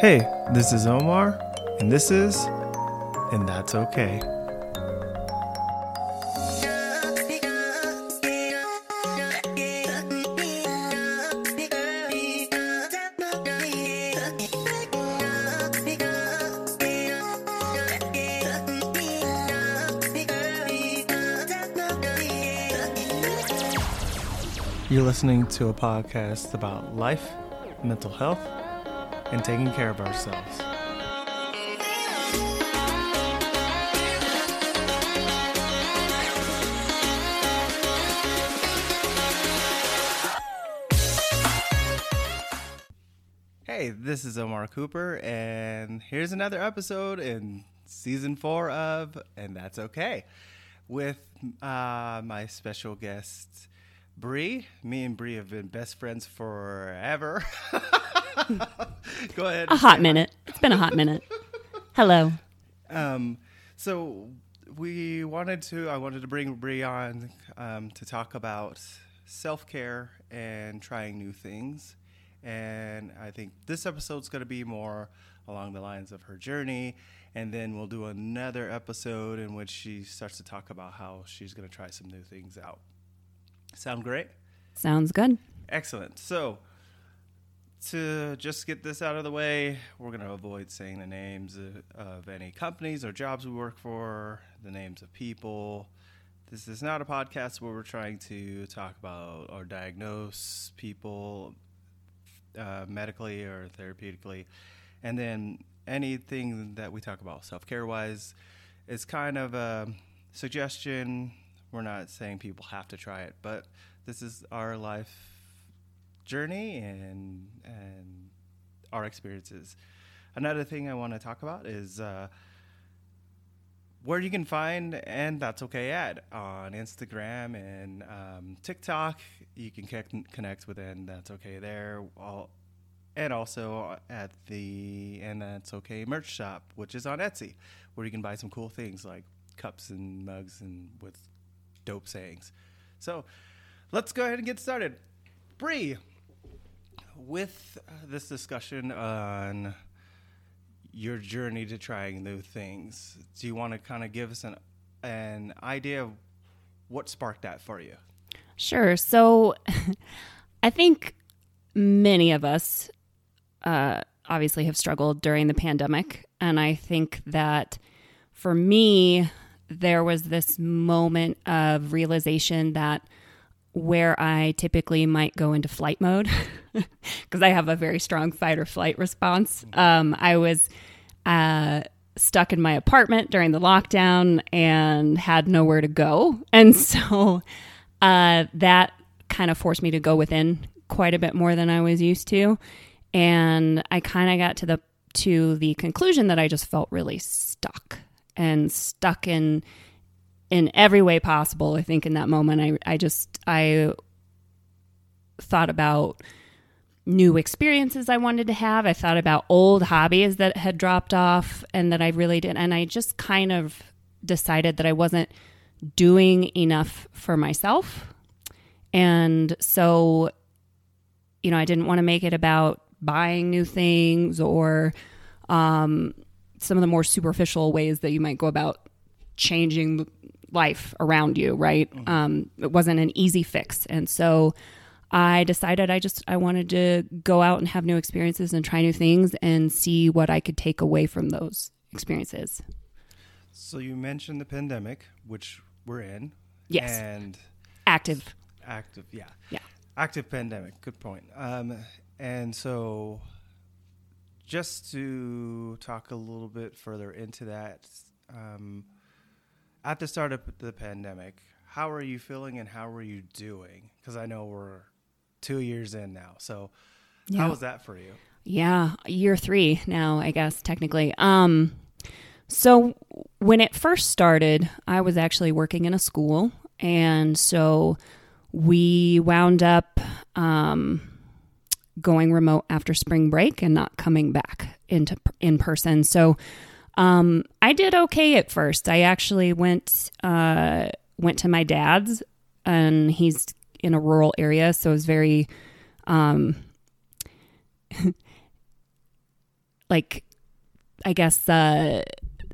Hey, this is Omar, and this is, and that's okay. You're listening to a podcast about life, mental health, and taking care of ourselves. Hey, this is Omar Cooper, and here's another episode in season four of And That's Okay with uh, my special guest, Bri. Me and Bri have been best friends forever. Go ahead. A hot minute. It's been a hot minute. Hello. Um, so we wanted to. I wanted to bring Bri on um, to talk about self care and trying new things. And I think this episode's going to be more along the lines of her journey. And then we'll do another episode in which she starts to talk about how she's going to try some new things out. Sound great? Sounds good. Excellent. So, to just get this out of the way, we're going to avoid saying the names of, of any companies or jobs we work for, the names of people. This is not a podcast where we're trying to talk about or diagnose people uh, medically or therapeutically. And then anything that we talk about self care wise is kind of a suggestion. We're not saying people have to try it, but this is our life journey and and our experiences. Another thing I want to talk about is uh, where you can find and that's okay at on Instagram and um, TikTok. You can connect with and that's okay there. All, and also at the and that's okay merch shop, which is on Etsy, where you can buy some cool things like cups and mugs and with dope sayings. So let's go ahead and get started. Bri, with uh, this discussion on your journey to trying new things, do you want to kind of give us an an idea of what sparked that for you? Sure. So, I think many of us uh, obviously have struggled during the pandemic, and I think that for me, there was this moment of realization that where I typically might go into flight mode because I have a very strong fight or flight response. Um, I was uh, stuck in my apartment during the lockdown and had nowhere to go. And so uh, that kind of forced me to go within quite a bit more than I was used to. And I kind of got to the to the conclusion that I just felt really stuck and stuck in in every way possible. I think in that moment, I, I just, I thought about new experiences I wanted to have. I thought about old hobbies that had dropped off and that I really didn't. And I just kind of decided that I wasn't doing enough for myself. And so, you know, I didn't want to make it about buying new things or um, some of the more superficial ways that you might go about changing life around you, right? Mm-hmm. Um, it wasn't an easy fix. And so I decided I just I wanted to go out and have new experiences and try new things and see what I could take away from those experiences. So you mentioned the pandemic, which we're in. Yes. And active. Active, yeah. Yeah. Active pandemic. Good point. Um, and so just to talk a little bit further into that, um, at the start of the pandemic, how are you feeling and how are you doing? Because I know we're two years in now. So, yeah. how was that for you? Yeah, year three now, I guess, technically. Um, so, when it first started, I was actually working in a school. And so we wound up um, going remote after spring break and not coming back into in person. So um, I did okay at first. I actually went uh, went to my dad's, and he's in a rural area, so it was very. Um, like I guess uh,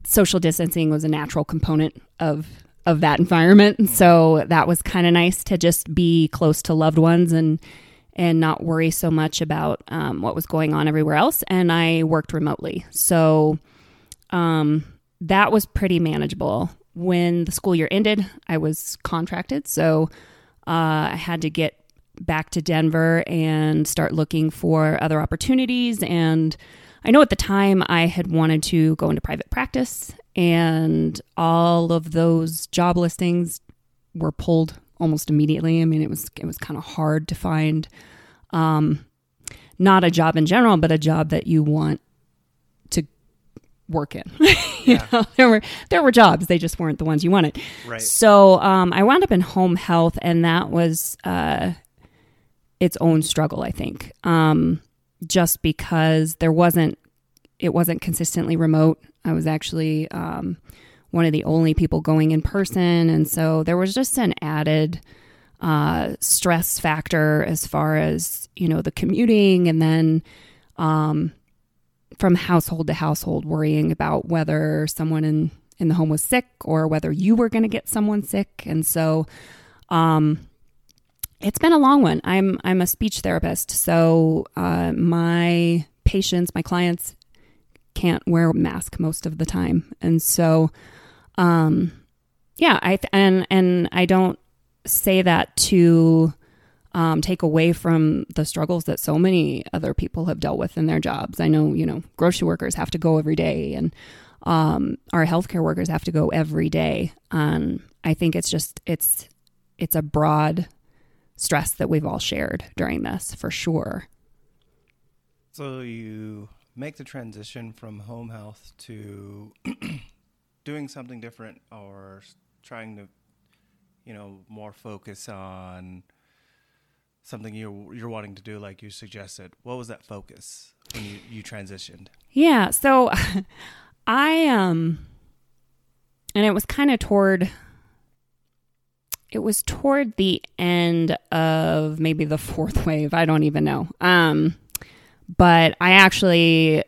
social distancing was a natural component of of that environment. So that was kind of nice to just be close to loved ones and and not worry so much about um, what was going on everywhere else. And I worked remotely, so um, that was pretty manageable. When the school year ended, I was contracted, so uh, I had to get back to Denver and start looking for other opportunities and I know at the time I had wanted to go into private practice, and all of those job listings were pulled almost immediately. I mean, it was it was kind of hard to find, um, not a job in general, but a job that you want to work in. you Yeah. know, there were there were jobs, they just weren't the ones you wanted. Right. So um, I wound up in home health, and that was uh, its own struggle, I think. Um, just because there wasn't, it wasn't consistently remote. I was actually um, one of the only people going in person, and so there was just an added uh, stress factor as far as you know the commuting, and then um, from household to household, worrying about whether someone in in the home was sick or whether you were going to get someone sick, and so um, it's been a long one. I'm I'm a speech therapist, so uh, my patients, my clients, can't wear a mask most of the time, and so, um, yeah, I and and I don't say that to um, take away from the struggles that so many other people have dealt with in their jobs. I know, you know, grocery workers have to go every day, and um, our healthcare workers have to go every day. Um, I think it's just it's it's a broad stress that we've all shared during this for sure. So you make the transition from home health to doing something different or trying to, you know, more focus on something you're you're wanting to do, like you suggested. What was that focus when you, you transitioned? Yeah, so I um and it was kind of toward it was toward the end of maybe the fourth wave, I don't even know. Um but I actually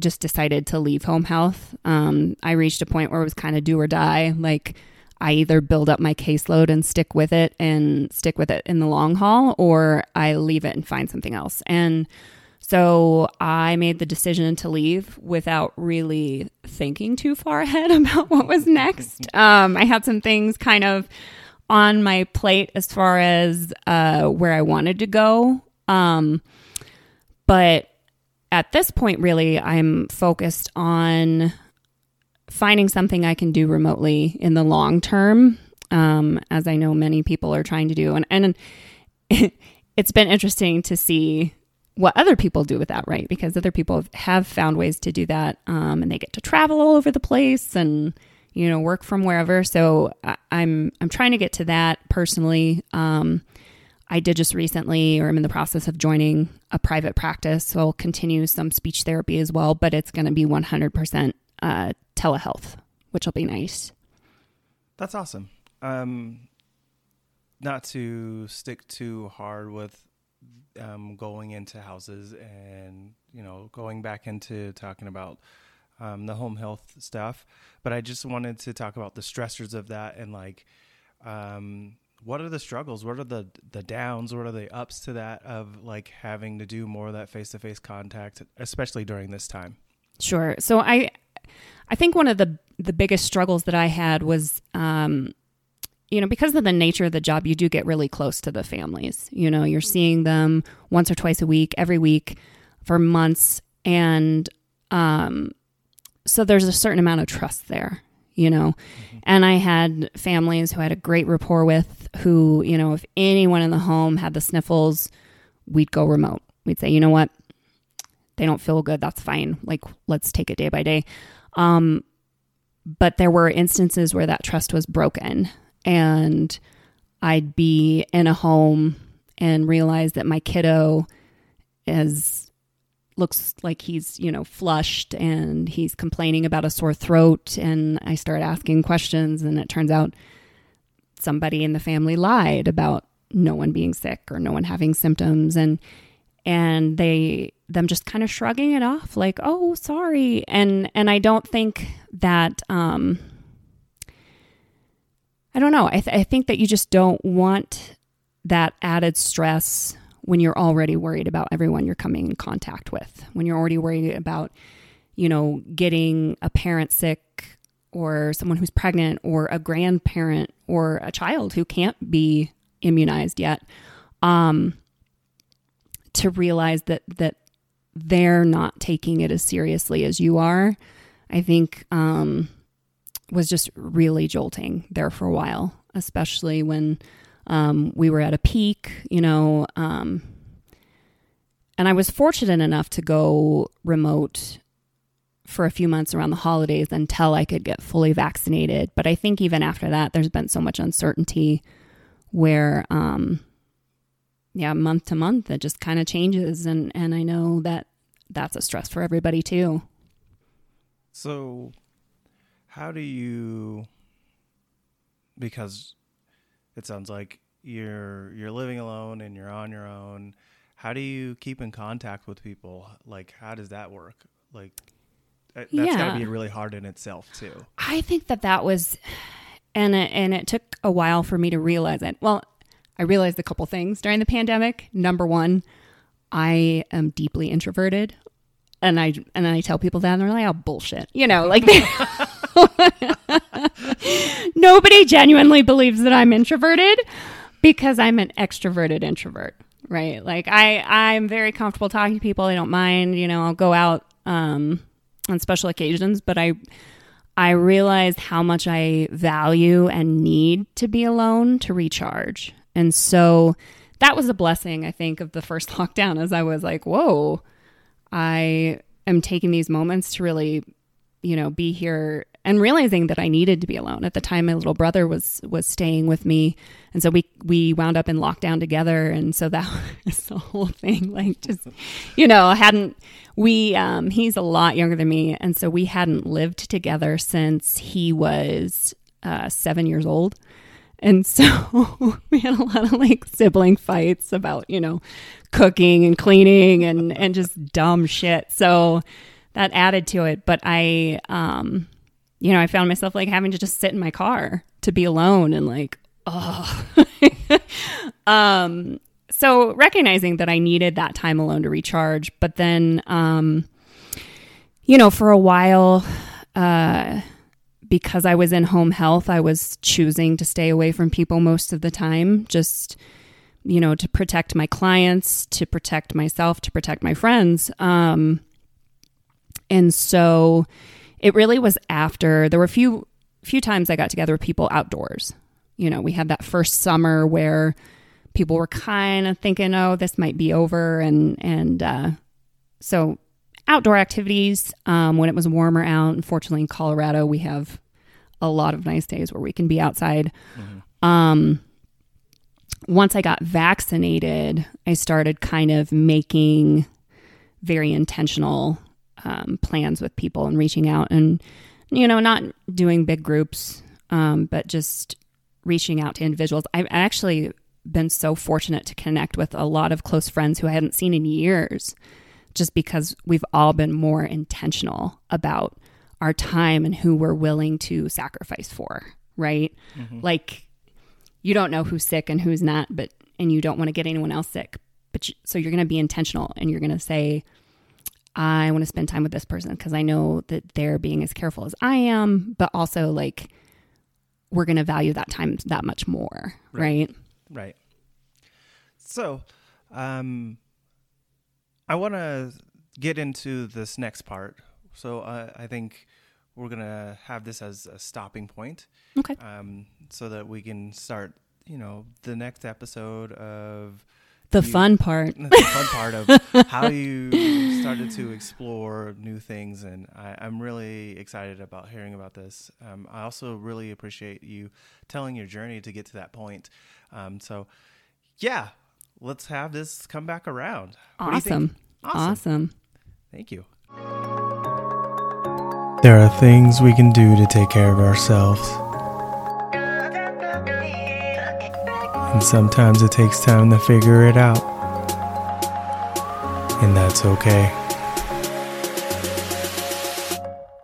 just decided to leave home health. Um, I reached a point where it was kind of do or die. Like, I either build up my caseload and stick with it and stick with it in the long haul, or I leave it and find something else. And so I made the decision to leave without really thinking too far ahead about what was next. Um, I had some things kind of on my plate as far as uh, where I wanted to go. Um, but at this point, really, I'm focused on finding something I can do remotely in the long term, um, as I know many people are trying to do. And, and it's been interesting to see what other people do with that, right? Because other people have found ways to do that, um, and they get to travel all over the place and you know work from wherever. So I, I'm I'm trying to get to that personally. Um, I did just recently, or I'm in the process of joining a private practice. So I'll continue some speech therapy as well, but it's going to be 100% uh, telehealth, which will be nice. That's awesome. Um, not to stick too hard with um, going into houses and you know going back into talking about um, the home health stuff, but I just wanted to talk about the stressors of that and like um, what are the struggles, what are the the downs, what are the ups to that of like having to do more of that face to face contact, especially during this time. Sure. So I, I think one of the the biggest struggles that I had was, um, you know, because of the nature of the job, you do get really close to the families. You know, you're seeing them once or twice a week, every week, for months, and um, so there's a certain amount of trust there. You know, and I had families who I had a great rapport with, who you know, if anyone in the home had the sniffles, we'd go remote. We'd say, you know what, they don't feel good. That's fine. Like let's take it day by day. Um but there were instances where that trust was broken and i'd be in a home and realize that my kiddo is looks like he's you know flushed and he's complaining about a sore throat. And i start asking questions and it turns out somebody in the family lied about no one being sick or no one having symptoms. And and they them just kind of shrugging it off like oh sorry. And and i don't think that um i don't know. I, th- I think that you just don't want that added stress when you're already worried about everyone you're coming in contact with when you're already worried about you know getting a parent sick or someone who's pregnant or a grandparent or a child who can't be immunized yet um to realize that that they're not taking it as seriously as you are, I think um, was just really jolting there for a while, especially when um, we were at a peak, you know. Um, and I was fortunate enough to go remote for a few months around the holidays until I could get fully vaccinated. But I think even after that, there's been so much uncertainty where um, yeah, month to month, it just kind of changes. And, and I know that that's a stress for everybody too. So, how do you, because it sounds like you're you're living alone and you're on your own how do you keep in contact with people like how does that work like that's yeah. got to be really hard in itself too i think that that was and it, and it took a while for me to realize it well I realized a couple things during the pandemic. Number one, I am deeply introverted. And I and I tell people that and they're like, oh bullshit. You know, like nobody genuinely believes that I'm introverted because I'm an extroverted introvert. Right. Like I I'm very comfortable talking to people. I don't mind, you know, I'll go out um on special occasions, but I I realized how much I value and need to be alone to recharge. And so that was a blessing, I think, of the first lockdown as I was like, whoa, I am taking these moments to really, you know, be here and realizing that I needed to be alone. At the time my little brother was was staying with me. And so we we wound up in lockdown together. And so that was the whole thing. Like just you know, hadn't we um he's a lot younger than me. And so we hadn't lived together since he was uh, seven years old. And so we had a lot of like sibling fights about, you know, cooking and cleaning and, and just dumb shit. So that added to it. But I, um, you know, I found myself like having to just sit in my car to be alone and like, oh. um, so recognizing that I needed that time alone to recharge, but then, um, you know, for a while, uh, because I was in home health, I was choosing to stay away from people most of the time, just, you know, to protect my clients, to protect myself, to protect my friends. Um, and so it really was after there were a few few times I got together with people outdoors. You know, we had that first summer where people were kind of thinking, "Oh, this might be over," and and uh, so outdoor activities um, when it was warmer out. Unfortunately, in Colorado, we have a lot of nice days where we can be outside. Mm-hmm. Um, once I got vaccinated, I started kind of making very intentional um, plans with people and reaching out and, you know, not doing big groups, um, but just reaching out to individuals. I've actually been so fortunate to connect with a lot of close friends who I hadn't seen in years just because we've all been more intentional about our time and who we're willing to sacrifice for, right? Mm-hmm. Like you don't know who's sick and who's not, but and you don't want to get anyone else sick. But you, so you're going to be intentional and you're going to say I want to spend time with this person because I know that they're being as careful as I am, but also like we're going to value that time that much more, right? Right. right. So, um I want to get into this next part. So uh, I think we're gonna have this as a stopping point. Okay. Um, so that we can start, you know, the next episode of the you, fun part. The fun part of how you started to explore new things, and I, am really excited about hearing about this. Um, I also really appreciate you telling your journey to get to that point. Um, so, yeah, let's have this come back around. Awesome. awesome. Awesome. Thank you. There are things we can do to take care of ourselves. And sometimes it takes time to figure it out. and that's okay.